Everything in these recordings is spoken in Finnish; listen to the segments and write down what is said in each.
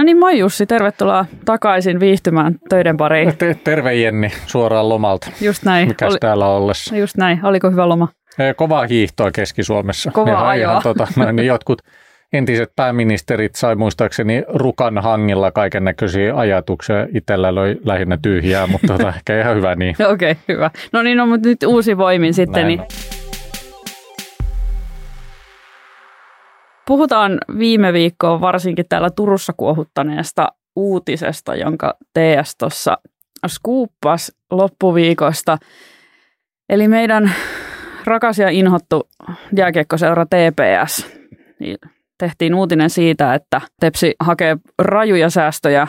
No niin, moi Jussi, tervetuloa takaisin viihtymään töiden pariin. Terve Jenni, suoraan lomalta. Just näin. Mikäs Oli, täällä ollessa? Just näin, oliko hyvä loma? Kovaa hiihtoa Keski-Suomessa. Kovaa ajoa. Tota, no, niin jotkut entiset pääministerit sai muistaakseni rukan hangilla kaiken näköisiä ajatuksia. Itsellä löi lähinnä tyhjää, mutta tota, ehkä ihan hyvä niin. Okei, okay, hyvä. No niin, no, mutta nyt uusi voimin sitten. Näin niin... Puhutaan viime viikkoa varsinkin täällä Turussa kuohuttaneesta uutisesta, jonka TS tuossa skuuppas loppuviikosta. Eli meidän rakas ja inhottu jääkiekkoseura TPS, niin tehtiin uutinen siitä, että Tepsi hakee rajuja säästöjä.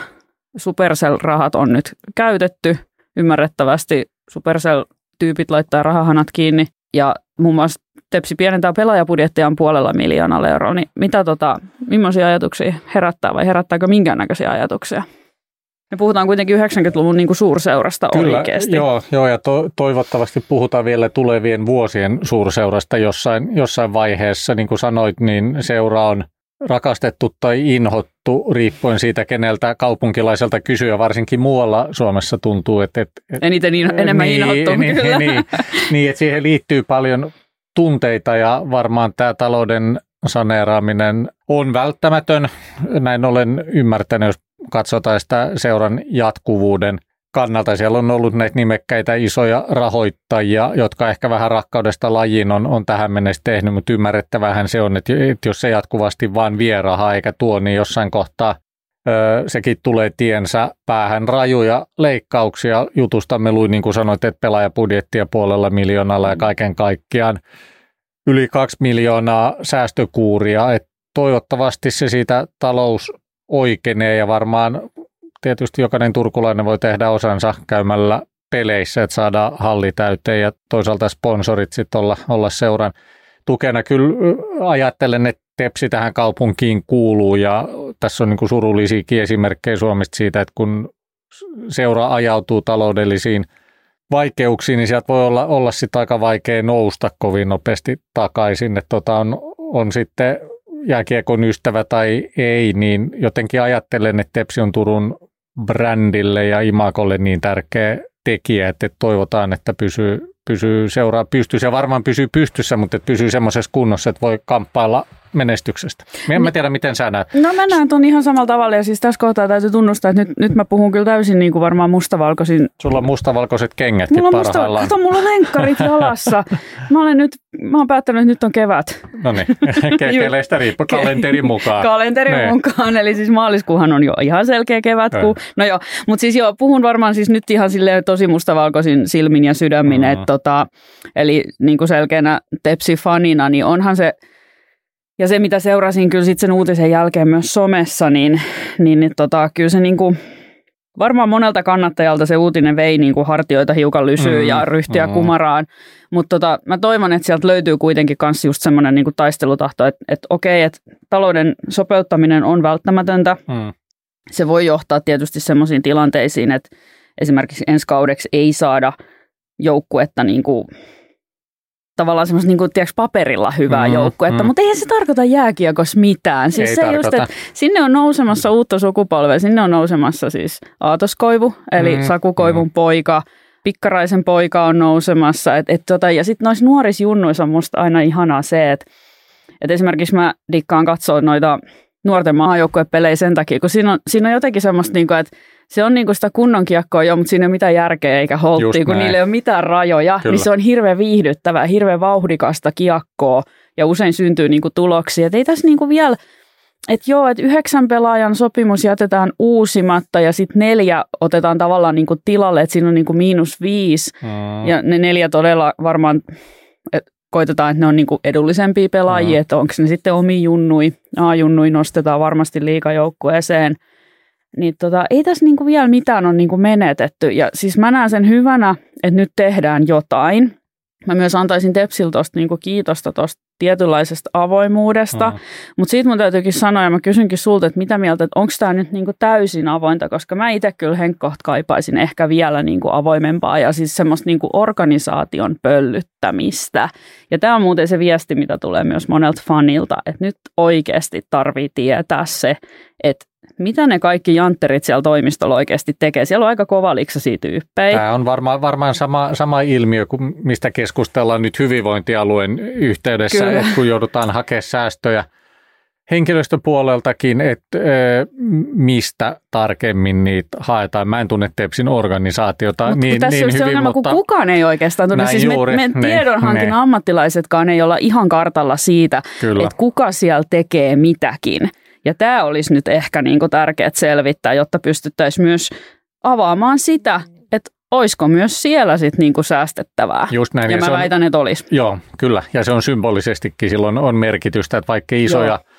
Supercell-rahat on nyt käytetty. Ymmärrettävästi Supercell-tyypit laittaa rahahanat kiinni ja muun muassa Tepsi pienentää pelaajapudjettiaan puolella miljoonalla euroa. Niin mitä tota, millaisia ajatuksia herättää vai herättääkö minkäännäköisiä ajatuksia? Me puhutaan kuitenkin 90-luvun niin kuin suurseurasta Kyllä, oikeasti. Joo, joo ja to, toivottavasti puhutaan vielä tulevien vuosien suurseurasta jossain, jossain vaiheessa. Niin kuin sanoit, niin seura on rakastettu tai inhottu riippuen siitä, keneltä kaupunkilaiselta kysyä. Varsinkin muualla Suomessa tuntuu, että... että Eniten in, enemmän niin, inhottu, niin, kyllä. Niin, niin, että siihen liittyy paljon tunteita ja varmaan tämä talouden saneeraaminen on välttämätön. Näin olen ymmärtänyt, jos katsotaan sitä seuran jatkuvuuden kannalta. Siellä on ollut näitä nimekkäitä isoja rahoittajia, jotka ehkä vähän rakkaudesta lajiin on, on tähän mennessä tehnyt, mutta ymmärrettävähän se on, että jos se jatkuvasti vain vie rahaa eikä tuo, niin jossain kohtaa ö, sekin tulee tiensä päähän rajuja leikkauksia. Jutustamme luin, niin kuin sanoit, että pelaajapudjettia puolella miljoonalla ja kaiken kaikkiaan yli kaksi miljoonaa säästökuuria. Et toivottavasti se siitä talous oikeenee ja varmaan tietysti jokainen turkulainen voi tehdä osansa käymällä peleissä, että saadaan halli täyteen ja toisaalta sponsorit sitten olla, olla seuran tukena. Kyllä ajattelen, että Tepsi tähän kaupunkiin kuuluu ja tässä on niin surullisiakin esimerkkejä Suomesta siitä, että kun seura ajautuu taloudellisiin vaikeuksiin, niin sieltä voi olla, olla sitten aika vaikea nousta kovin nopeasti takaisin. Että tota on, on sitten jääkiekon ystävä tai ei, niin jotenkin ajattelen, että Tepsi on Turun brändille ja imakolle niin tärkeä tekijä, että toivotaan, että pysyy, pysyy seuraa pystyssä ja varmaan pysyy pystyssä, mutta että pysyy semmoisessa kunnossa, että voi kamppailla menestyksestä. Mä en niin, tiedä, miten sä näet. No mä näen ton ihan samalla tavalla ja siis tässä kohtaa täytyy tunnustaa, että nyt, nyt mä puhun kyllä täysin niin kuin varmaan mustavalkoisin. Sulla on mustavalkoiset kengätkin mulla on parhaillaan. Musta, kato, mulla on lenkkarit jalassa. Mä olen nyt, mä oon päättänyt, että nyt on kevät. No niin, kekeleistä riippuu kalenterin mukaan. kalenterin ne. mukaan, eli siis maaliskuuhan on jo ihan selkeä kevätkuu. No joo, mutta siis joo, puhun varmaan siis nyt ihan silleen tosi mustavalkoisin silmin ja sydämin, mm-hmm. että tota, eli niin kuin selkeänä Tepsi-fanina, niin onhan se – ja se, mitä seurasin kyllä sitten sen uutisen jälkeen myös somessa, niin, niin, niin tota, kyllä se niin kuin, varmaan monelta kannattajalta se uutinen vei niin kuin hartioita hiukan lysyy mm, ja ryhtiä mm. kumaraan. Mutta tota, mä toivon, että sieltä löytyy kuitenkin myös just semmoinen niin taistelutahto, että, että okei, että talouden sopeuttaminen on välttämätöntä. Mm. Se voi johtaa tietysti semmoisiin tilanteisiin, että esimerkiksi ensi kaudeksi ei saada joukkuetta niin kuin tavallaan semmoista niin kuin, tiedätkö, paperilla hyvää mm, joukkuetta, mm. mutta eihän se tarkoita jääkiekossa mitään. Siis ei se just, että sinne on nousemassa uutta sukupolvea, sinne on nousemassa siis Aatoskoivu, eli mm, Sakukoivun mm. poika, Pikkaraisen poika on nousemassa. Et, et tota, ja sitten noissa nuorissa junnuissa on musta aina ihanaa se, että et esimerkiksi mä dikkaan katsoa noita nuorten maajoukkuepelejä sen takia, kun siinä on, siinä on jotenkin semmoista, niin kuin, että se on niinku sitä kunnon kiekkoa jo, mutta siinä ei ole mitään järkeä eikä holttia, kun niillä ei ole mitään rajoja. Kyllä. Niin se on hirveän viihdyttävää, hirveän vauhdikasta kiekkoa ja usein syntyy niinku tuloksia. Et ei tässä niinku vielä, että joo, että yhdeksän pelaajan sopimus jätetään uusimatta ja sitten neljä otetaan tavallaan niinku tilalle, että siinä on niinku miinus viisi. Mm. Ja ne neljä todella varmaan, et koitetaan, että ne on niinku edullisempia pelaajia, mm. että onko ne sitten omi junnui, A-junnui nostetaan varmasti liikajoukkueeseen – niin tota, ei tässä niinku vielä mitään ole niinku menetetty. Ja siis mä näen sen hyvänä, että nyt tehdään jotain. Mä myös antaisin Tepsil tuosta niinku kiitosta tuosta tietynlaisesta avoimuudesta. Mm. Mutta siitä mun täytyykin sanoa, ja mä kysynkin sulta, että mitä mieltä, että onko tämä nyt niinku täysin avointa, koska mä itse kyllä henkkoht kaipaisin ehkä vielä niinku avoimempaa ja siis semmoista niinku organisaation pöllyttämistä. Ja tämä on muuten se viesti, mitä tulee myös monelta fanilta, että nyt oikeasti tarvii tietää se, että mitä ne kaikki jantterit siellä toimistolla oikeasti tekee. Siellä on aika kova liksaisia tyyppejä. Tämä on varmaan, varmaan sama, sama ilmiö kuin mistä keskustellaan nyt hyvinvointialueen yhteydessä, Kyllä. että kun joudutaan hakemaan säästöjä – henkilöstöpuoleltakin, että mistä tarkemmin niitä haetaan. Mä en tunne Tepsin organisaatiota Mut niin, tässä niin se hyvin, ongelma, mutta... kun kukaan ei oikeastaan tunne. Siis juuri, me, me niin, tiedonhankin niin. ammattilaisetkaan ei olla ihan kartalla siitä, Kyllä. että kuka siellä tekee mitäkin. Ja tämä olisi nyt ehkä niin tärkeää selvittää, jotta pystyttäisiin myös avaamaan sitä, että olisiko myös siellä sitten niinku säästettävää. Just näin. Ja, ja mä väitän, on, että olisi. Joo, kyllä. Ja se on symbolisestikin silloin on merkitystä, että vaikka isoja joo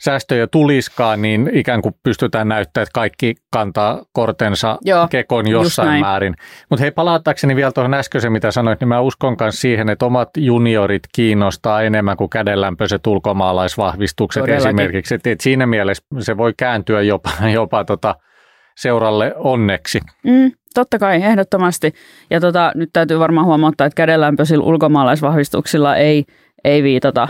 säästöjä tuliskaan, niin ikään kuin pystytään näyttämään, että kaikki kantaa kortensa Joo, kekon jossain määrin. Mutta hei, palauttaakseni vielä tuohon äskeiseen, mitä sanoit, niin mä uskon myös siihen, että omat juniorit kiinnostaa enemmän kuin kädenlämpöiset ulkomaalaisvahvistukset Todellakin. esimerkiksi. Et, et siinä mielessä se voi kääntyä jopa, jopa tota seuralle onneksi. Mm, totta kai, ehdottomasti. Ja tota, nyt täytyy varmaan huomauttaa, että kädenlämpöisillä ulkomaalaisvahvistuksilla ei, ei viitata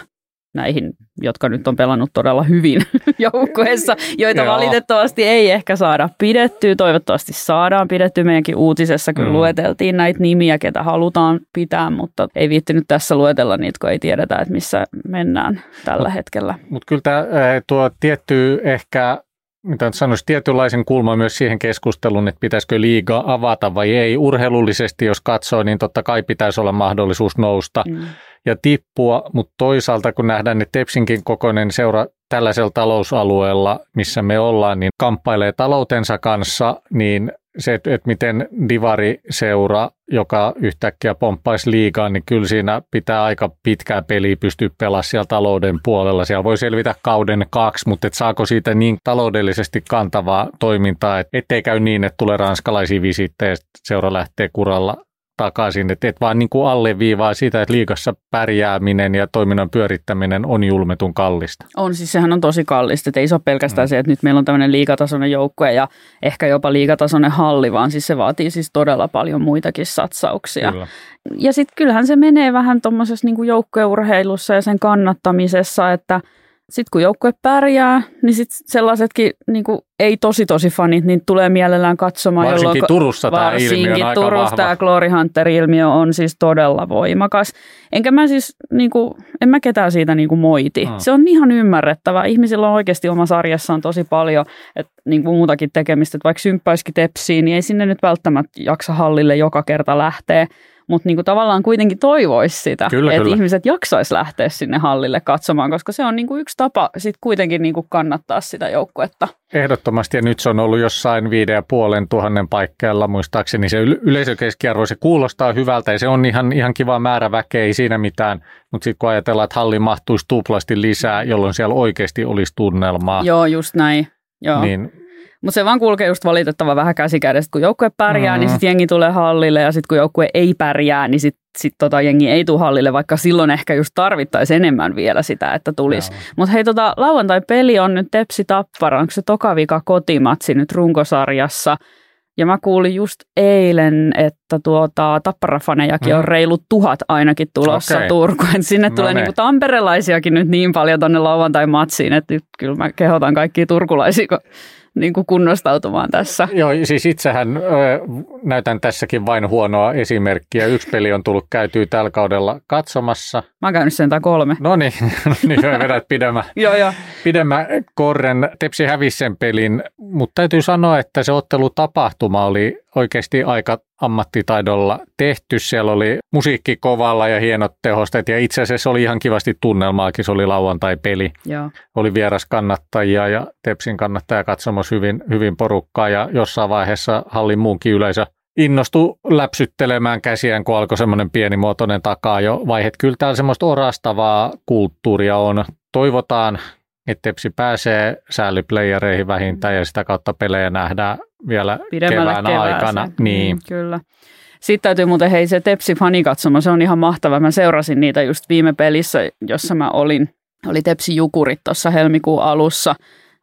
näihin, jotka nyt on pelannut todella hyvin joukkueessa, joita Joo. valitettavasti ei ehkä saada pidettyä. Toivottavasti saadaan pidettyä. Meidänkin uutisessa kyllä mm. lueteltiin näitä nimiä, ketä halutaan pitää, mutta ei viittinyt tässä luetella niitä, kun ei tiedetä, että missä mennään tällä hetkellä. Mutta kyllä tämä tuo tietty ehkä mitä sanoisi, tietynlaisen kulman myös siihen keskusteluun, että pitäisikö liiga avata vai ei. Urheilullisesti, jos katsoo, niin totta kai pitäisi olla mahdollisuus nousta. Mm ja tippua, mutta toisaalta kun nähdään, että Tepsinkin kokoinen seura tällaisella talousalueella, missä me ollaan, niin kamppailee taloutensa kanssa, niin se, että, miten Divari-seura, joka yhtäkkiä pomppaisi liigaan, niin kyllä siinä pitää aika pitkää peliä pystyä pelaamaan siellä talouden puolella. Siellä voi selvitä kauden kaksi, mutta et saako siitä niin taloudellisesti kantavaa toimintaa, että ettei käy niin, että tulee ranskalaisia visittejä ja seura lähtee kuralla takaisin, että et vaan niin kuin alleviivaa sitä, että liikassa pärjääminen ja toiminnan pyörittäminen on julmetun kallista. On, siis sehän on tosi kallista, että ei se ole pelkästään mm. se, että nyt meillä on tämmöinen liikatasoinen joukkue ja ehkä jopa liikatasoinen halli, vaan siis se vaatii siis todella paljon muitakin satsauksia. Kyllä. Ja sitten kyllähän se menee vähän tuommoisessa niin joukkueurheilussa ja sen kannattamisessa, että – sitten kun joukkue pärjää, niin sit sellaisetkin niin kuin, ei tosi tosi fanit, niin tulee mielellään katsomaan. Varsinkin jolloin, Turussa tämä ilmiö on aika Turussa vahva. tämä Glory Hunter-ilmiö on siis todella voimakas. Enkä mä siis, niin kuin, en mä ketään siitä niin kuin moiti. Hmm. Se on ihan ymmärrettävää. Ihmisillä on oikeasti oma sarjassaan tosi paljon että, niin kuin muutakin tekemistä. Että vaikka symppäisikin tepsiin, niin ei sinne nyt välttämättä jaksa hallille joka kerta lähteä mutta niinku tavallaan kuitenkin toivoisi sitä, kyllä, että kyllä. ihmiset jaksaisi lähteä sinne hallille katsomaan, koska se on niinku yksi tapa sitten kuitenkin niinku kannattaa sitä joukkuetta. Ehdottomasti, ja nyt se on ollut jossain viiden ja puolen tuhannen paikkeilla, muistaakseni se yleisökeskiarvo, se kuulostaa hyvältä, ja se on ihan, ihan kiva määrä väkeä, ei siinä mitään, mutta sitten kun ajatellaan, että halli mahtuisi tuplasti lisää, jolloin siellä oikeasti olisi tunnelmaa. Joo, just näin. Joo. Niin mutta se vaan kulkee just valitettava vähän käsikädessä. Kun joukkue pärjää, mm. niin sitten jengi tulee hallille ja sitten kun joukkue ei pärjää, niin sitten sit tota jengi ei tule hallille, vaikka silloin ehkä just tarvittaisiin enemmän vielä sitä, että tulisi. Mutta hei, tota, lauantai-peli on nyt Tepsi Tappara, onko se tokavika kotimatsi nyt runkosarjassa? Ja mä kuulin just eilen, että tuota, tapparafanejakin mm. on reilut tuhat ainakin tulossa okay. Turkuun. Sinne no tulee niin. niinku tamperelaisiakin nyt niin paljon tonne lauantai-matsiin, että nyt kyllä mä kehotan kaikkia turkulaisia, niin kuin kunnostautumaan tässä. Joo, siis itsehän ö, näytän tässäkin vain huonoa esimerkkiä. Yksi peli on tullut käytyä tällä kaudella katsomassa. Mä oon käynyt sen kolme. No niin, no niin vedät pidemmän, joo, joo. pidemmän korren. Tepsi hävisi sen pelin, mutta täytyy sanoa, että se ottelutapahtuma oli oikeasti aika ammattitaidolla tehty. Siellä oli musiikki kovalla ja hienot tehosteet ja itse asiassa oli ihan kivasti tunnelmaakin. Se oli lauantai-peli. Joo. Oli vieras kannattajia ja Tepsin kannattaja katsomassa hyvin, hyvin porukkaa ja jossain vaiheessa hallin muunkin yleisö innostu läpsyttelemään käsiään, kun alkoi semmoinen pienimuotoinen takaa jo vaihe. Kyllä täällä semmoista orastavaa kulttuuria on. Toivotaan, että Tepsi pääsee sääliplayereihin vähintään ja sitä kautta pelejä nähdään vielä Pidemmälle kevään kevääseen. aikana. Mm, niin. Mm, kyllä. Sitten täytyy muuten, hei se Tepsi fanikatsoma, se on ihan mahtava. Mä seurasin niitä just viime pelissä, jossa mä olin. Oli Tepsi Jukurit tuossa helmikuun alussa.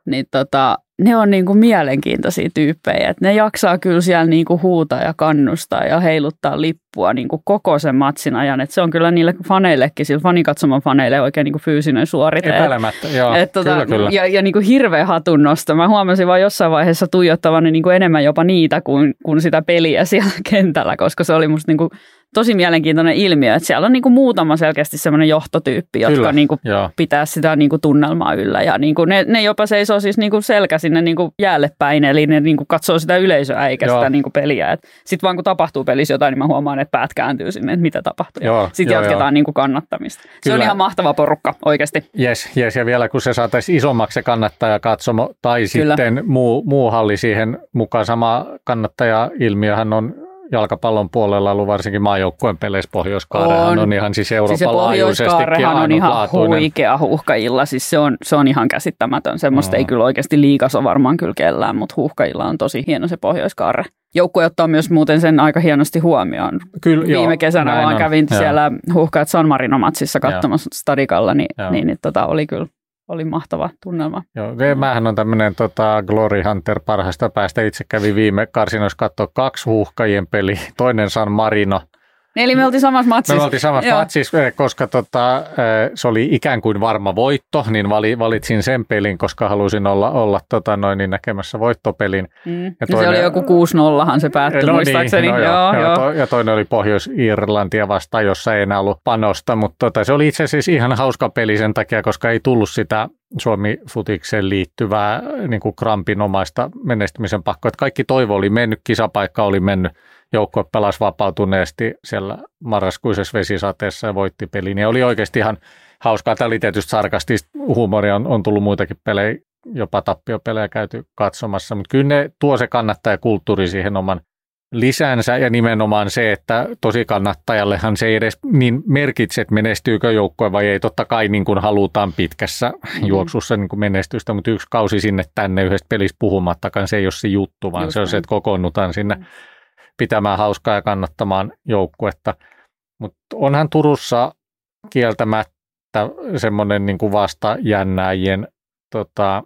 Niin tota, ne on niin kuin mielenkiintoisia tyyppejä. Että ne jaksaa kyllä siellä niin kuin huutaa ja kannustaa ja heiluttaa lippua niin kuin koko sen matsin ajan. Että se on kyllä niille faneillekin, sillä fanikatsoman faneille oikein niin kuin fyysinen suorite. Epäilemättä, joo. Et, tota, kyllä, kyllä. Ja, ja niin kuin hirveä hatunnosto. Mä huomasin vaan jossain vaiheessa tuijottavani niin kuin enemmän jopa niitä kuin, kuin sitä peliä siellä kentällä, koska se oli musta niin kuin tosi mielenkiintoinen ilmiö, että siellä on niin kuin muutama selkeästi semmoinen johtotyyppi, jotka Kyllä, niin kuin pitää sitä niin kuin tunnelmaa yllä. Ja niin kuin ne, ne jopa seisoo siis niin kuin selkä sinne niin kuin jäälle päin, eli ne niin kuin katsoo sitä yleisöä eikä joo. sitä niin kuin peliä. Sitten vaan kun tapahtuu pelissä jotain, niin mä huomaan, että päät kääntyy sinne, että mitä tapahtuu. Sitten jatketaan niin kuin kannattamista. Kyllä. Se on ihan mahtava porukka oikeasti. Yes, yes, ja vielä kun se saataisiin isommaksi se kannattaja katsomo tai Kyllä. sitten muu, muu halli siihen mukaan, sama kannattaja-ilmiöhän on jalkapallon puolella ollut varsinkin maajoukkueen peleissä pohjois on. on ihan siis Euroopan siis laajuisestikin on ihan huikea huuhkajilla, siis se on, se on ihan käsittämätön. Semmoista mm. ei kyllä oikeasti liikas ole varmaan kyllä kellään, mutta huuhkajilla on tosi hieno se pohjoiskaare. Joukkue ottaa myös muuten sen aika hienosti huomioon. Kyllä, Viime joo, kesänä vaan kävin joo. siellä huuhkajat San Marino-matsissa katsomassa joo. stadikalla, niin, niin, niin tota, oli kyllä oli mahtava tunnelma. Joo, mähän on tämmöinen tota, Glory Hunter parhaista päästä. Itse kävi viime karsinoissa katsoa kaksi huuhkajien peli, toinen San Marino – Eli me oltiin samassa matsissa. Me oltiin samassa Joo. matsissa, eh, koska tota, eh, se oli ikään kuin varma voitto, niin valitsin sen pelin, koska halusin olla, olla tota, noin, niin näkemässä voittopelin. Mm. Ja toinen, se oli joku 6-0han se päättyi, no niin, muistaakseni. Niin, no joo, joo, joo. To, ja toinen oli Pohjois-Irlantia vastaan, jossa ei enää ollut panosta, mutta tota, se oli itse asiassa ihan hauska peli sen takia, koska ei tullut sitä Suomi-futikseen liittyvää niin kuin krampinomaista menestymisen pakkoa. Että kaikki toivo oli mennyt, kisapaikka oli mennyt joukkue pelasi vapautuneesti siellä marraskuisessa vesisateessa ja voitti pelin. Ja oli oikeasti ihan hauskaa. Tämä oli tietysti sarkastista huumoria, on, on tullut muitakin pelejä, jopa tappiopelejä käyty katsomassa, mutta kyllä ne tuo se kannattaja kulttuuri siihen oman lisänsä ja nimenomaan se, että tosi kannattajallehan se ei edes niin merkitse, että menestyykö joukkue vai ei. Totta kai niin kuin halutaan pitkässä mm. juoksussa niin kuin menestystä, mutta yksi kausi sinne tänne yhdestä pelistä puhumattakaan, se ei ole se juttu, vaan Just se on se, että kokoonnutaan sinne mm pitämään hauskaa ja kannattamaan joukkuetta. Mutta onhan Turussa kieltämättä semmoinen niin kuin vastajännäjien tota,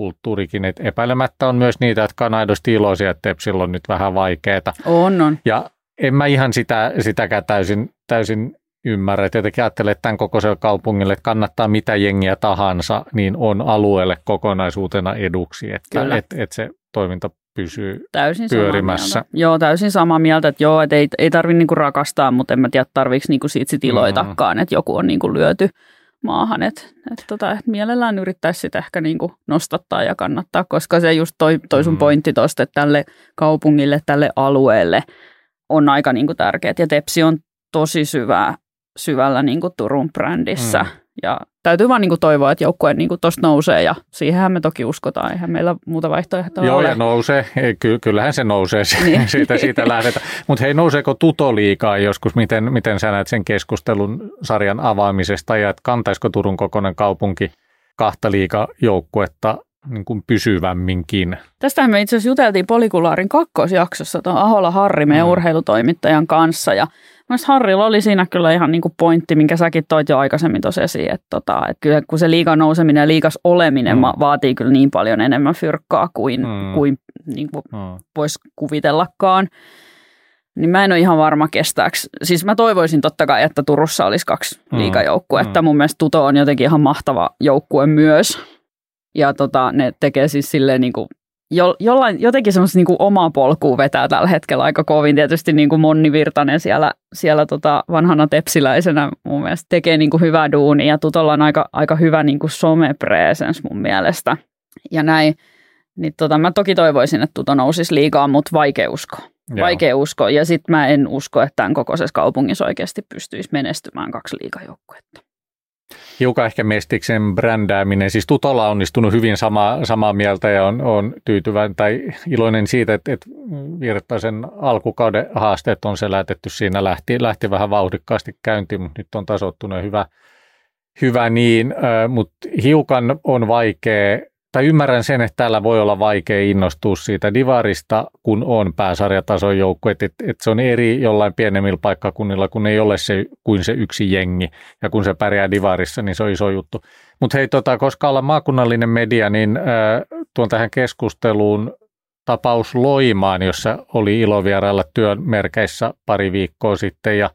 kulttuurikin, että epäilemättä on myös niitä, jotka on aidosti iloisia, että Tepsillä on nyt vähän vaikeaa. On, on. Ja en mä ihan sitä, sitäkään täysin, täysin ymmärrä. Et jotenkin ajattelen, että tämän kokoiselle kaupungille, että kannattaa mitä jengiä tahansa, niin on alueelle kokonaisuutena eduksi, että et, et se toiminta pysyy täysin pyörimässä. Joo, täysin samaa mieltä, että joo, että ei, ei tarvitse niinku rakastaa, mutta en mä tiedä, tarviiko niinku siitä sit iloitakaan, mm. että joku on niinku lyöty maahan. Että et tota, et mielellään yrittäisi sitä ehkä niinku nostattaa ja kannattaa, koska se just toi, toi sun mm. pointti tuosta, että tälle kaupungille, tälle alueelle on aika niinku tärkeät. Ja Tepsi on tosi syvää, syvällä niinku Turun brändissä. Mm. Ja täytyy vaan niin kuin toivoa, että joukkue niin tuosta nousee ja siihenhän me toki uskotaan. Eihän meillä muuta vaihtoehtoa Joo, ole. ja nousee. Ky- kyllähän se nousee. Niin. siitä, siitä lähdetään. Mutta hei, nouseeko Tuto liikaa joskus? Miten, miten sä näet sen keskustelun sarjan avaamisesta ja että kantaisiko Turun kokoinen kaupunki kahta liikaa joukkuetta niin kuin pysyvämminkin. Tästähän me itse asiassa juteltiin Polikulaarin kakkosjaksossa tuon Ahola Harri, meidän mm. urheilutoimittajan kanssa. Ja Mielestäni Harrilla oli siinä kyllä ihan niin kuin pointti, minkä säkin toit jo aikaisemmin tuossa esiin, että, tota, että kyllä kun se liikan nouseminen ja liikas oleminen mm. vaatii kyllä niin paljon enemmän fyrkkaa kuin, mm. kuin, niin kuin mm. voisi kuvitellakaan. Niin mä en ole ihan varma kestääkö. Siis mä toivoisin totta kai, että Turussa olisi kaksi mm. liikajoukkuetta. Mm. Mun mielestä Tuto on jotenkin ihan mahtava joukkue myös. Ja tota, ne tekee siis silleen niin kuin jo, jollain, jotenkin semmoista niin omaa polkua vetää tällä hetkellä aika kovin. Tietysti niin kuin Monni Virtanen siellä, siellä tota vanhana tepsiläisenä mun mielestä tekee niin kuin hyvää duunia ja Tutolla on aika, aika hyvä niin kuin somepresens mun mielestä. Ja näin, niin tota, mä toki toivoisin, että Tuto nousisi liikaa, mutta vaikea uskoa. Vaikea uskoa. Ja sitten mä en usko, että tämän kokoisessa kaupungissa oikeasti pystyisi menestymään kaksi liikajoukkuetta hiukan ehkä Mestiksen brändääminen. Siis Tutolla on onnistunut hyvin sama, samaa mieltä ja on, on tyytyväinen tai iloinen siitä, että, että Virtaisen alkukauden haasteet on selätetty siinä. Lähti, lähti vähän vauhdikkaasti käyntiin, mutta nyt on tasottunut hyvä, hyvä niin, mutta hiukan on vaikea tai ymmärrän sen, että täällä voi olla vaikea innostua siitä divarista, kun on pääsarjatason joukkue, että, että se on eri jollain pienemmillä paikkakunnilla, kun ei ole se kuin se yksi jengi, ja kun se pärjää divarissa, niin se on iso juttu. Mutta hei, tota, koska ollaan maakunnallinen media, niin äh, tuon tähän keskusteluun tapaus Loimaan, jossa oli ilo vierailla työn merkeissä pari viikkoa sitten, ja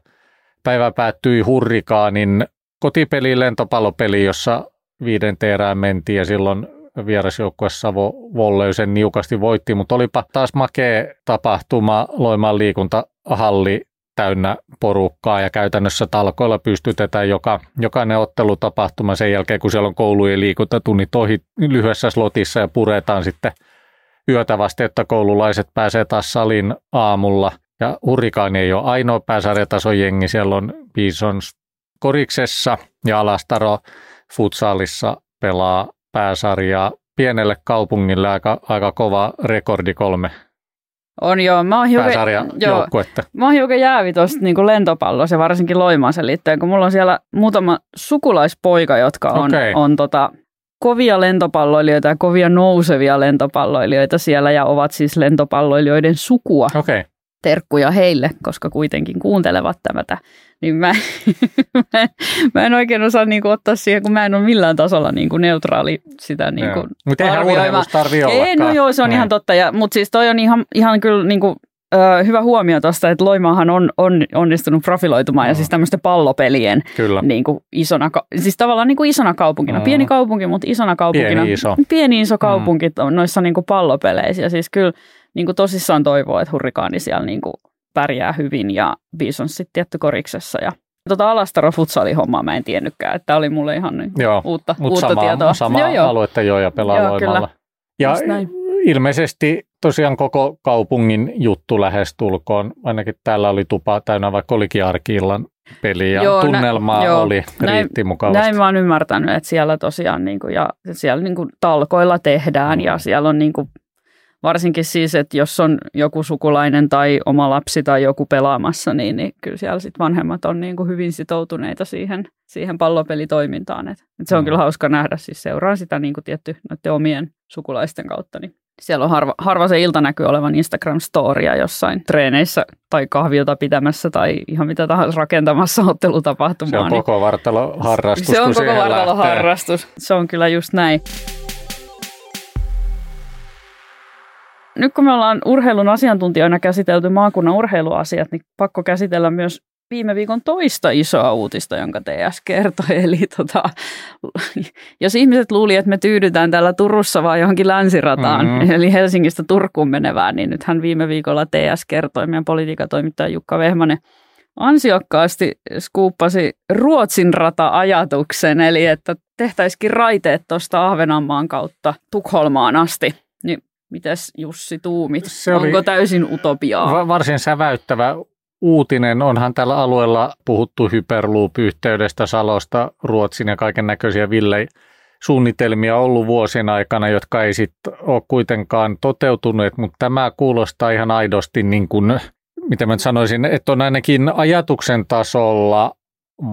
päivä päättyi hurrikaanin kotipeli, lentopallopeli, jossa viiden erään mentiin, ja silloin vierasjoukkue Savo Volleysen niukasti voitti, mutta olipa taas makea tapahtuma Loimaan liikuntahalli täynnä porukkaa ja käytännössä talkoilla pystytetään joka, jokainen ottelutapahtuma sen jälkeen, kun siellä on koulujen liikuntatunnit ohi lyhyessä slotissa ja puretaan sitten yötä vasta, että koululaiset pääsee taas salin aamulla. Ja Hurrikaani ei ole ainoa pääsarjatason jengi, siellä on Bisons Koriksessa ja Alastaro futsalissa pelaa pääsarjaa pienelle kaupungille aika, aika kova rekordi kolme on joo. Mä oon hiukan, joo, mä oon hiukan jäävi tuosta niin lentopallossa ja varsinkin Loimaaseen liittyen, kun mulla on siellä muutama sukulaispoika, jotka on, okay. on tota, kovia lentopalloilijoita ja kovia nousevia lentopalloilijoita siellä ja ovat siis lentopalloilijoiden sukua. Okay terkkuja heille, koska kuitenkin kuuntelevat tämätä, niin mä, mä, mä en oikein osaa niin kuin, ottaa siihen, kun mä en ole millään tasolla niin kuin neutraali sitä niin kuin, Mutta eihän urheilussa tarvitse Ei, no joo, se on Näin. ihan totta, ja, mutta siis toi on ihan, ihan kyllä niin kuin, ö, hyvä huomio tuosta, että Loimaahan on, on onnistunut profiloitumaan mm. ja siis tämmöisten pallopelien Kyllä. Niin kuin isona, siis tavallaan niin kuin isona kaupunkina. Mm. Pieni kaupunki, mutta isona kaupunkina. Pieni iso. Pieni iso kaupunki mm. noissa niin kuin pallopeleissä ja siis kyllä niin kuin tosissaan toivoo, että hurrikaani siellä niin kuin pärjää hyvin ja Bison sitten tietty koriksessa ja Tota Alastaro futsali-hommaa mä en tiennytkään, että oli mulle ihan niin joo, uutta, uutta sama, tietoa. Sama joo, joo. aluetta jo ja pelaa joo, Loimalla. Ja ilmeisesti tosiaan koko kaupungin juttu lähestulkoon, ainakin täällä oli tupa täynnä, vaikka olikin arkiillan peli ja joo, tunnelmaa nä, joo, oli, riitti näin, mukavasti. Näin mä oon ymmärtänyt, että siellä tosiaan niin kuin, ja siellä niin kuin talkoilla tehdään mm. ja siellä on niin kuin varsinkin siis, että jos on joku sukulainen tai oma lapsi tai joku pelaamassa, niin, niin kyllä siellä sit vanhemmat on niin kuin hyvin sitoutuneita siihen, siihen pallopelitoimintaan. Et, et se on mm. kyllä hauska nähdä, siis seuraa sitä niin kuin tietty noiden omien sukulaisten kautta. Niin siellä on harva, harva se ilta näkyy olevan Instagram-storia jossain treeneissä tai kahviota pitämässä tai ihan mitä tahansa rakentamassa ottelutapahtumaa. Se on niin koko vartalo harrastus. Se on koko vartalo harrastus. Se on kyllä just näin. Nyt kun me ollaan urheilun asiantuntijoina käsitelty maakunnan urheiluasiat, niin pakko käsitellä myös viime viikon toista isoa uutista, jonka TS kertoi. Eli tota, jos ihmiset luuli, että me tyydytään täällä Turussa vaan johonkin länsirataan, mm-hmm. eli Helsingistä Turkuun menevään, niin nythän viime viikolla TS kertoi, meidän politiikatoimittaja Jukka Vehmanen ansiokkaasti skuuppasi Ruotsin rata-ajatuksen, eli että tehtäisikin raiteet tuosta Ahvenanmaan kautta Tukholmaan asti. Niin Mitäs Jussi tuumit? Se oli Onko täysin utopiaa? Va- varsin säväyttävä uutinen. Onhan tällä alueella puhuttu Hyperloop-yhteydestä, Salosta, Ruotsin ja kaiken näköisiä villei suunnitelmia ollut vuosien aikana, jotka ei sitten ole kuitenkaan toteutuneet, mutta tämä kuulostaa ihan aidosti niin kuin, mitä mä sanoisin, että on ainakin ajatuksen tasolla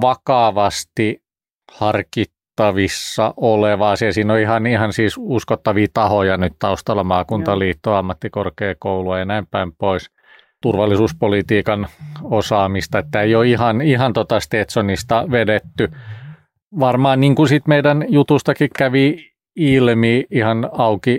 vakavasti harkittu uskottavissa oleva asia. Siinä on ihan, ihan siis uskottavia tahoja nyt taustalla, maakuntaliitto, ammattikorkeakoulua ja näin päin pois turvallisuuspolitiikan osaamista, että ei ole ihan, ihan tota Stetsonista vedetty. Varmaan niin kuin sit meidän jutustakin kävi ilmi, ihan auki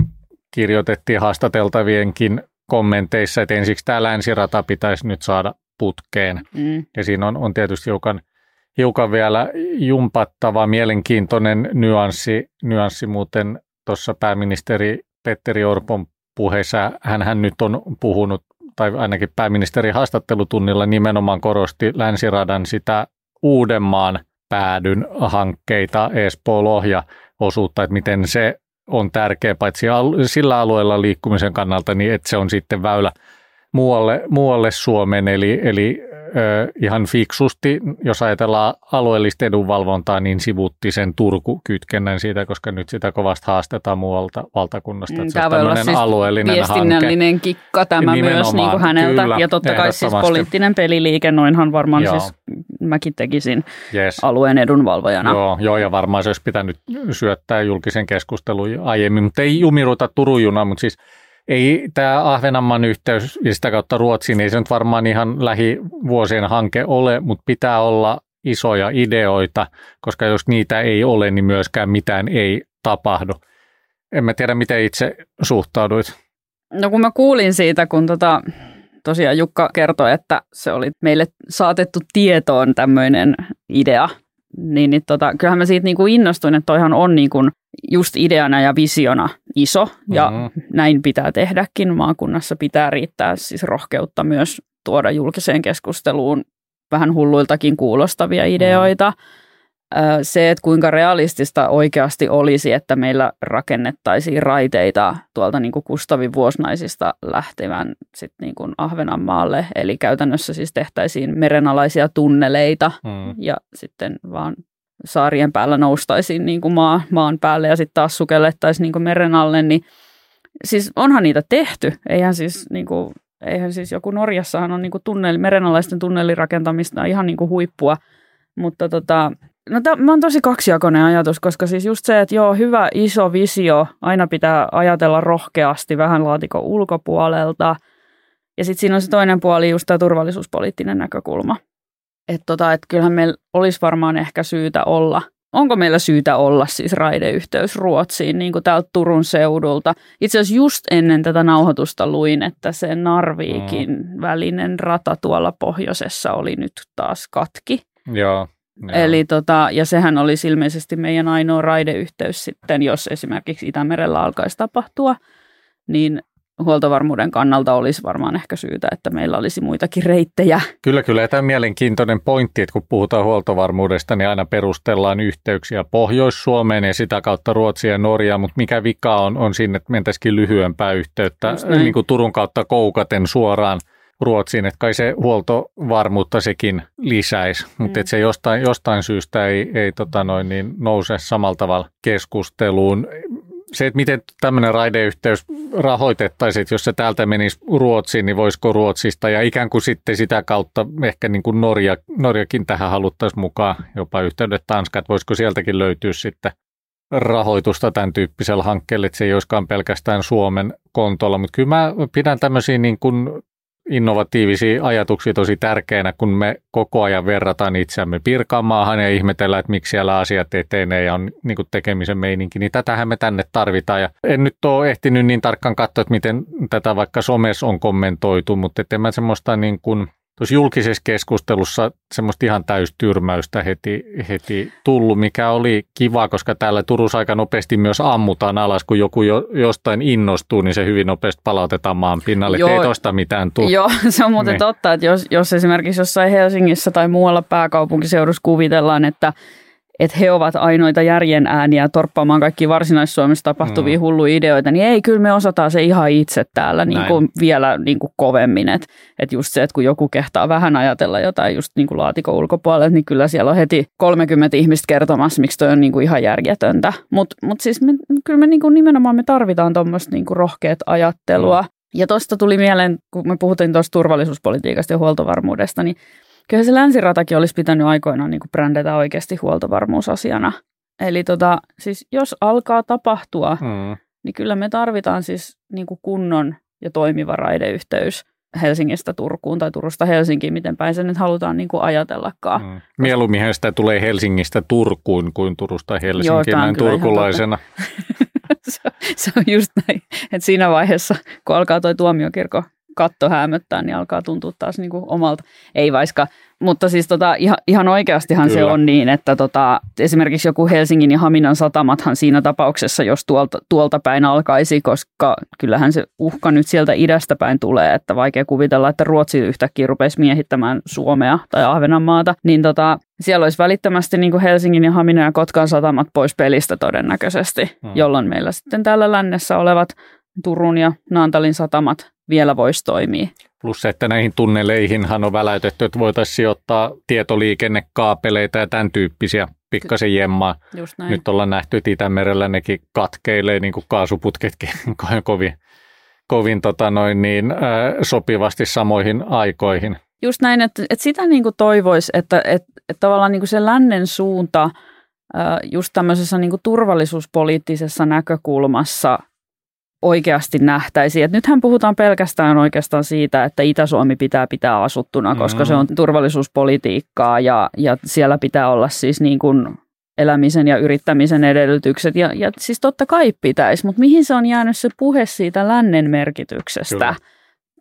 kirjoitettiin haastateltavienkin kommenteissa, että ensiksi tämä länsirata pitäisi nyt saada putkeen. Mm. Ja siinä on, on tietysti hiukan – hiukan vielä jumpattava, mielenkiintoinen nyanssi, nyanssi muuten tuossa pääministeri Petteri Orpon puheessa. hän nyt on puhunut, tai ainakin pääministeri haastattelutunnilla nimenomaan korosti länsiradan sitä Uudenmaan päädyn hankkeita, Espoo-Lohja osuutta, että miten se on tärkeä paitsi sillä alueella liikkumisen kannalta, niin että se on sitten väylä muualle, muualle Suomeen, eli, eli ihan fiksusti, jos ajatellaan alueellista edunvalvontaa, niin sivutti sen Turku-kytkennän siitä, koska nyt sitä kovasti haastetaan muualta valtakunnasta. Mm, tämä voi olla siis alueellinen viestinnällinen hanke. kikka tämä Nimenomaan, myös niin kuin häneltä. Kyllä, ja totta kai siis poliittinen peliliike, noinhan varmaan Joo. siis mäkin tekisin yes. alueen edunvalvojana. Joo, joo, ja varmaan se olisi pitänyt syöttää julkisen keskustelun aiemmin, mutta ei jumiruta Turun juna, mutta siis ei tämä Ahvenanmaan yhteys ja sitä kautta Ruotsiin, ei se nyt varmaan ihan lähivuosien hanke ole, mutta pitää olla isoja ideoita, koska jos niitä ei ole, niin myöskään mitään ei tapahdu. En mä tiedä, miten itse suhtauduit. No kun mä kuulin siitä, kun tota, tosiaan Jukka kertoi, että se oli meille saatettu tietoon tämmöinen idea, niin, niin tota, kyllähän mä siitä niinku innostuin, että toihan on niinku just ideana ja visiona iso ja mm-hmm. näin pitää tehdäkin. Maakunnassa pitää riittää siis rohkeutta myös tuoda julkiseen keskusteluun vähän hulluiltakin kuulostavia ideoita. Mm-hmm. Se, että kuinka realistista oikeasti olisi, että meillä rakennettaisiin raiteita tuolta niin kuin Kustavin vuosnaisista lähtevän sit niin kuin Ahvenanmaalle. Eli käytännössä siis tehtäisiin merenalaisia tunneleita mm. ja sitten vaan saarien päällä noustaisiin niin kuin maa, maan päälle ja sitten taas sukellettaisiin niin kuin meren alle, niin siis onhan niitä tehty. Eihän siis, niin kuin, eihän siis joku Norjassahan on niin kuin tunneli, merenalaisten tunnelirakentamista ihan niin kuin huippua, mutta tota, no tämä on tosi kaksijakoinen ajatus, koska siis just se, että joo, hyvä iso visio, aina pitää ajatella rohkeasti vähän laatikon ulkopuolelta, ja sitten siinä on se toinen puoli, just tämä turvallisuuspoliittinen näkökulma. Että tota, et kyllähän meillä olisi varmaan ehkä syytä olla, onko meillä syytä olla siis raideyhteys Ruotsiin, niin kuin täältä Turun seudulta. Itse asiassa just ennen tätä nauhoitusta luin, että se Narviikin mm. välinen rata tuolla pohjoisessa oli nyt taas katki. Joo. Eli tota, ja sehän olisi ilmeisesti meidän ainoa raideyhteys sitten, jos esimerkiksi Itämerellä alkaisi tapahtua, niin huoltovarmuuden kannalta olisi varmaan ehkä syytä, että meillä olisi muitakin reittejä. Kyllä, kyllä. Ja tämä on mielenkiintoinen pointti, että kun puhutaan huoltovarmuudesta, niin aina perustellaan yhteyksiä Pohjois-Suomeen ja sitä kautta Ruotsia ja Norjaa, mutta mikä vika on, on siinä, että mentäisikin lyhyempää yhteyttä niin kuin Turun kautta koukaten suoraan Ruotsiin, että kai se huoltovarmuutta sekin lisäisi, mutta mm. se jostain, jostain syystä ei, ei tota noin, niin nouse samalla tavalla keskusteluun. Se, että miten tämmöinen raideyhteys rahoitettaisiin, että jos se täältä menisi Ruotsiin, niin voisiko Ruotsista ja ikään kuin sitten sitä kautta ehkä niin kuin Norja, Norjakin tähän haluttaisiin mukaan, jopa yhteydet. Tanska, että voisiko sieltäkin löytyä sitten rahoitusta tämän tyyppisellä hankkeelle, että se ei olisikaan pelkästään Suomen kontolla, mutta kyllä mä pidän tämmöisiä niin kuin innovatiivisia ajatuksia tosi tärkeänä, kun me koko ajan verrataan itseämme Pirkanmaahan ja ihmetellään, että miksi siellä asiat etenee ja on niin kuin tekemisen meininki, niin tätähän me tänne tarvitaan. Ja en nyt ole ehtinyt niin tarkkaan katsoa, että miten tätä vaikka somessa on kommentoitu, mutta en mä semmoista niin kuin tuossa julkisessa keskustelussa semmoista ihan täystyrmäystä heti, heti tullut, mikä oli kiva, koska täällä Turussa aika nopeasti myös ammutaan alas, kun joku jo, jostain innostuu, niin se hyvin nopeasti palautetaan maan pinnalle, Joo, ei tosta mitään tule. Joo, se on muuten niin. totta, että jos, jos esimerkiksi jossain Helsingissä tai muualla pääkaupunkiseudussa kuvitellaan, että että he ovat ainoita järjen ääniä torppaamaan kaikki varsinais-Suomessa tapahtuvia mm. hulluja ideoita, niin ei, kyllä me osataan se ihan itse täällä niin kuin vielä niin kuin kovemmin. Että et just se, että kun joku kehtaa vähän ajatella jotain just niin kuin laatikon ulkopuolella, niin kyllä siellä on heti 30 ihmistä kertomassa, miksi toi on niin kuin ihan järjetöntä. Mutta mut siis me, kyllä me niin kuin nimenomaan me tarvitaan tuommoista niin kuin rohkeat ajattelua. Mm. Ja tuosta tuli mieleen, kun me puhuttiin tuosta turvallisuuspolitiikasta ja huoltovarmuudesta, niin kyllä se länsiratakin olisi pitänyt aikoinaan niin kuin brändätä oikeasti huoltovarmuusasiana. Eli tota, siis jos alkaa tapahtua, hmm. niin kyllä me tarvitaan siis niin kuin kunnon ja toimiva raideyhteys Helsingistä Turkuun tai Turusta Helsinkiin, miten päin se nyt halutaan niin kuin ajatellakaan. Hmm. Mieluummin sitä tulee Helsingistä Turkuun kuin Turusta Helsinkiin Joo, näin turkulaisena. se, se on just näin, että siinä vaiheessa, kun alkaa tuo tuomiokirko katto hämöttää, niin alkaa tuntua taas niin kuin omalta. Ei vaikka, mutta siis tota, ihan, ihan oikeastihan Kyllä. se on niin, että tota, esimerkiksi joku Helsingin ja Haminan satamathan siinä tapauksessa, jos tuolta, tuolta päin alkaisi, koska kyllähän se uhka nyt sieltä idästä päin tulee, että vaikea kuvitella, että Ruotsi yhtäkkiä rupeisi miehittämään Suomea tai Ahvenanmaata, niin tota, siellä olisi välittömästi niin kuin Helsingin ja Haminan ja Kotkan satamat pois pelistä todennäköisesti, hmm. jolloin meillä sitten täällä lännessä olevat Turun ja Naantalin satamat vielä voisi toimia. Plus se, että näihin tunneleihinhan on väläytetty, että voitaisiin sijoittaa tietoliikennekaapeleita ja tämän tyyppisiä pikkasen jemmaa. Just näin. Nyt ollaan nähty, että Itämerellä nekin katkeilee niin kuin kaasuputketkin kovin, kovin tota noin, niin, äh, sopivasti samoihin aikoihin. Just näin, että, että sitä niin kuin toivoisi, että, että, että tavallaan niin kuin se lännen suunta äh, just tämmöisessä niin kuin turvallisuuspoliittisessa näkökulmassa oikeasti nähtäisiin. Että nythän puhutaan pelkästään oikeastaan siitä, että Itä-Suomi pitää pitää asuttuna, koska mm. se on turvallisuuspolitiikkaa ja, ja siellä pitää olla siis niin kuin elämisen ja yrittämisen edellytykset. Ja, ja siis totta kai pitäisi, mutta mihin se on jäänyt se puhe siitä lännen merkityksestä Kyllä.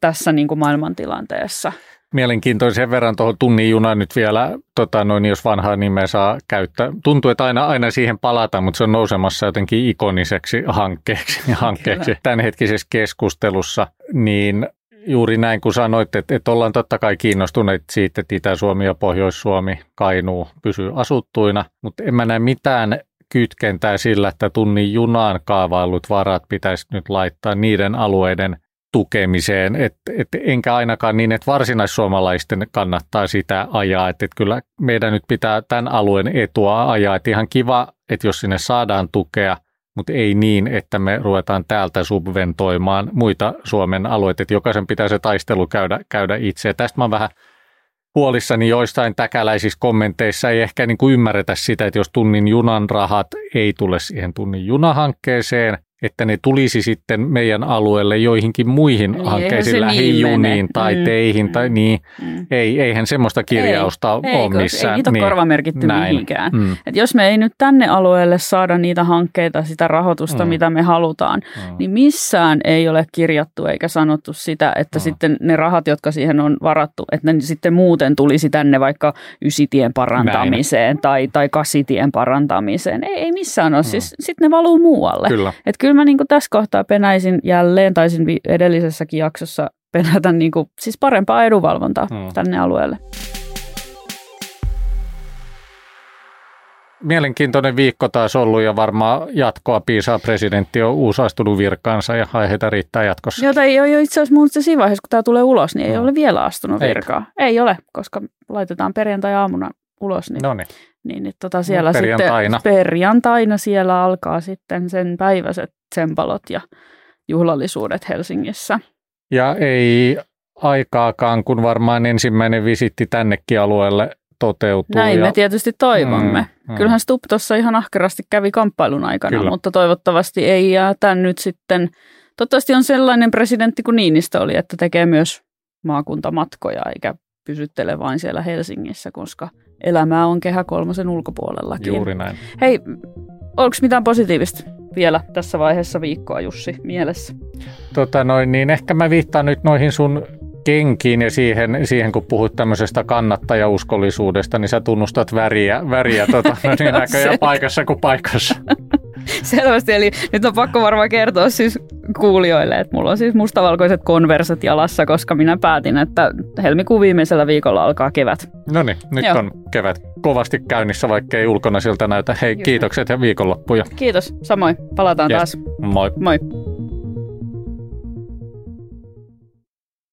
tässä niin kuin maailmantilanteessa? Mielenkiintoisen verran tuohon tunnin junaan nyt vielä, tota, noin, jos vanhaa nimeä saa käyttää. Tuntuu, että aina, aina siihen palataan, mutta se on nousemassa jotenkin ikoniseksi hankkeeksi, hankkeeksi tämänhetkisessä keskustelussa. Niin juuri näin kuin sanoit, että, että ollaan totta kai kiinnostuneet siitä, että Itä-Suomi ja Pohjois-Suomi, Kainuu pysyy asuttuina, mutta en mä näe mitään kytkentää sillä, että tunnin junaan kaavaillut varat pitäisi nyt laittaa niiden alueiden tukemiseen, et, et, enkä ainakaan niin, että varsinaissuomalaisten kannattaa sitä ajaa, että et kyllä meidän nyt pitää tämän alueen etua ajaa, että ihan kiva, että jos sinne saadaan tukea, mutta ei niin, että me ruvetaan täältä subventoimaan muita Suomen alueita, että jokaisen pitää se taistelu käydä, käydä itse. Ja tästä mä vähän huolissani joistain täkäläisissä kommenteissa. Ei ehkä niin kuin ymmärretä sitä, että jos tunnin junan rahat ei tule siihen tunnin junahankkeeseen, että ne tulisi sitten meidän alueelle joihinkin muihin niin, hankkeisiin, lähijuniin niin tai mm, teihin tai mm, niin. Mm. Ei, eihän semmoista kirjausta ei, ole ei, missään. Ei niitä ole niin, korvamerkitty näin. mihinkään. Mm. Et jos me ei nyt tänne alueelle saada niitä hankkeita, sitä rahoitusta, mm. mitä me halutaan, mm. niin missään ei ole kirjattu eikä sanottu sitä, että mm. sitten ne rahat, jotka siihen on varattu, että ne sitten muuten tulisi tänne vaikka ysitien parantamiseen tai, tai kasitien parantamiseen. Ei, ei missään ole. Mm. Siis, sitten ne valuu muualle. Kyllä. Et kyllä mä niin tässä kohtaa penäisin jälleen, taisin edellisessäkin jaksossa penätä niin kuin, siis parempaa edunvalvontaa hmm. tänne alueelle. Mielenkiintoinen viikko taas ollut ja varmaan jatkoa piisaa. Presidentti on uusaistunut virkaansa ja aiheita riittää jatkossa. Jota ei ole itse asiassa muuta siinä vaiheessa, kun tämä tulee ulos, niin ei no. ole vielä astunut virkaa. Ei ole, koska laitetaan perjantai-aamuna ulos. Niin, no niin. niin, niin tota siellä no, perjantaina. sitten perjantaina siellä alkaa sitten sen päiväiset tsempalot ja juhlallisuudet Helsingissä. Ja ei aikaakaan, kun varmaan ensimmäinen visitti tännekin alueelle toteutuu. Näin ja... me tietysti toivomme. Mm, mm. Kyllähän Stubb tuossa ihan ahkerasti kävi kamppailun aikana, Kyllä. mutta toivottavasti ei jää tämän nyt sitten. Toivottavasti on sellainen presidentti kuin Niinistö oli, että tekee myös maakuntamatkoja eikä pysyttele vain siellä Helsingissä, koska elämää on kehä kolmosen ulkopuolellakin. Juuri näin. Hei, onko mitään positiivista vielä tässä vaiheessa viikkoa, Jussi, mielessä? Tota noin, niin ehkä mä viittaan nyt noihin sun kenkiin ja siihen, siihen kun puhut tämmöisestä kannattajauskollisuudesta, niin sä tunnustat väriä, väriä tota, no niin näköjään paikassa kuin paikassa. Selvästi, eli nyt on pakko varmaan kertoa siis kuulijoille, että mulla on siis mustavalkoiset konverset jalassa, koska minä päätin, että helmikuun viimeisellä viikolla alkaa kevät. No niin, nyt Joo. on kevät kovasti käynnissä, vaikka ei ulkona siltä näytä. Hei, kiitokset ja viikonloppuja. Kiitos, samoin. Palataan yes. taas. Moi. Moi.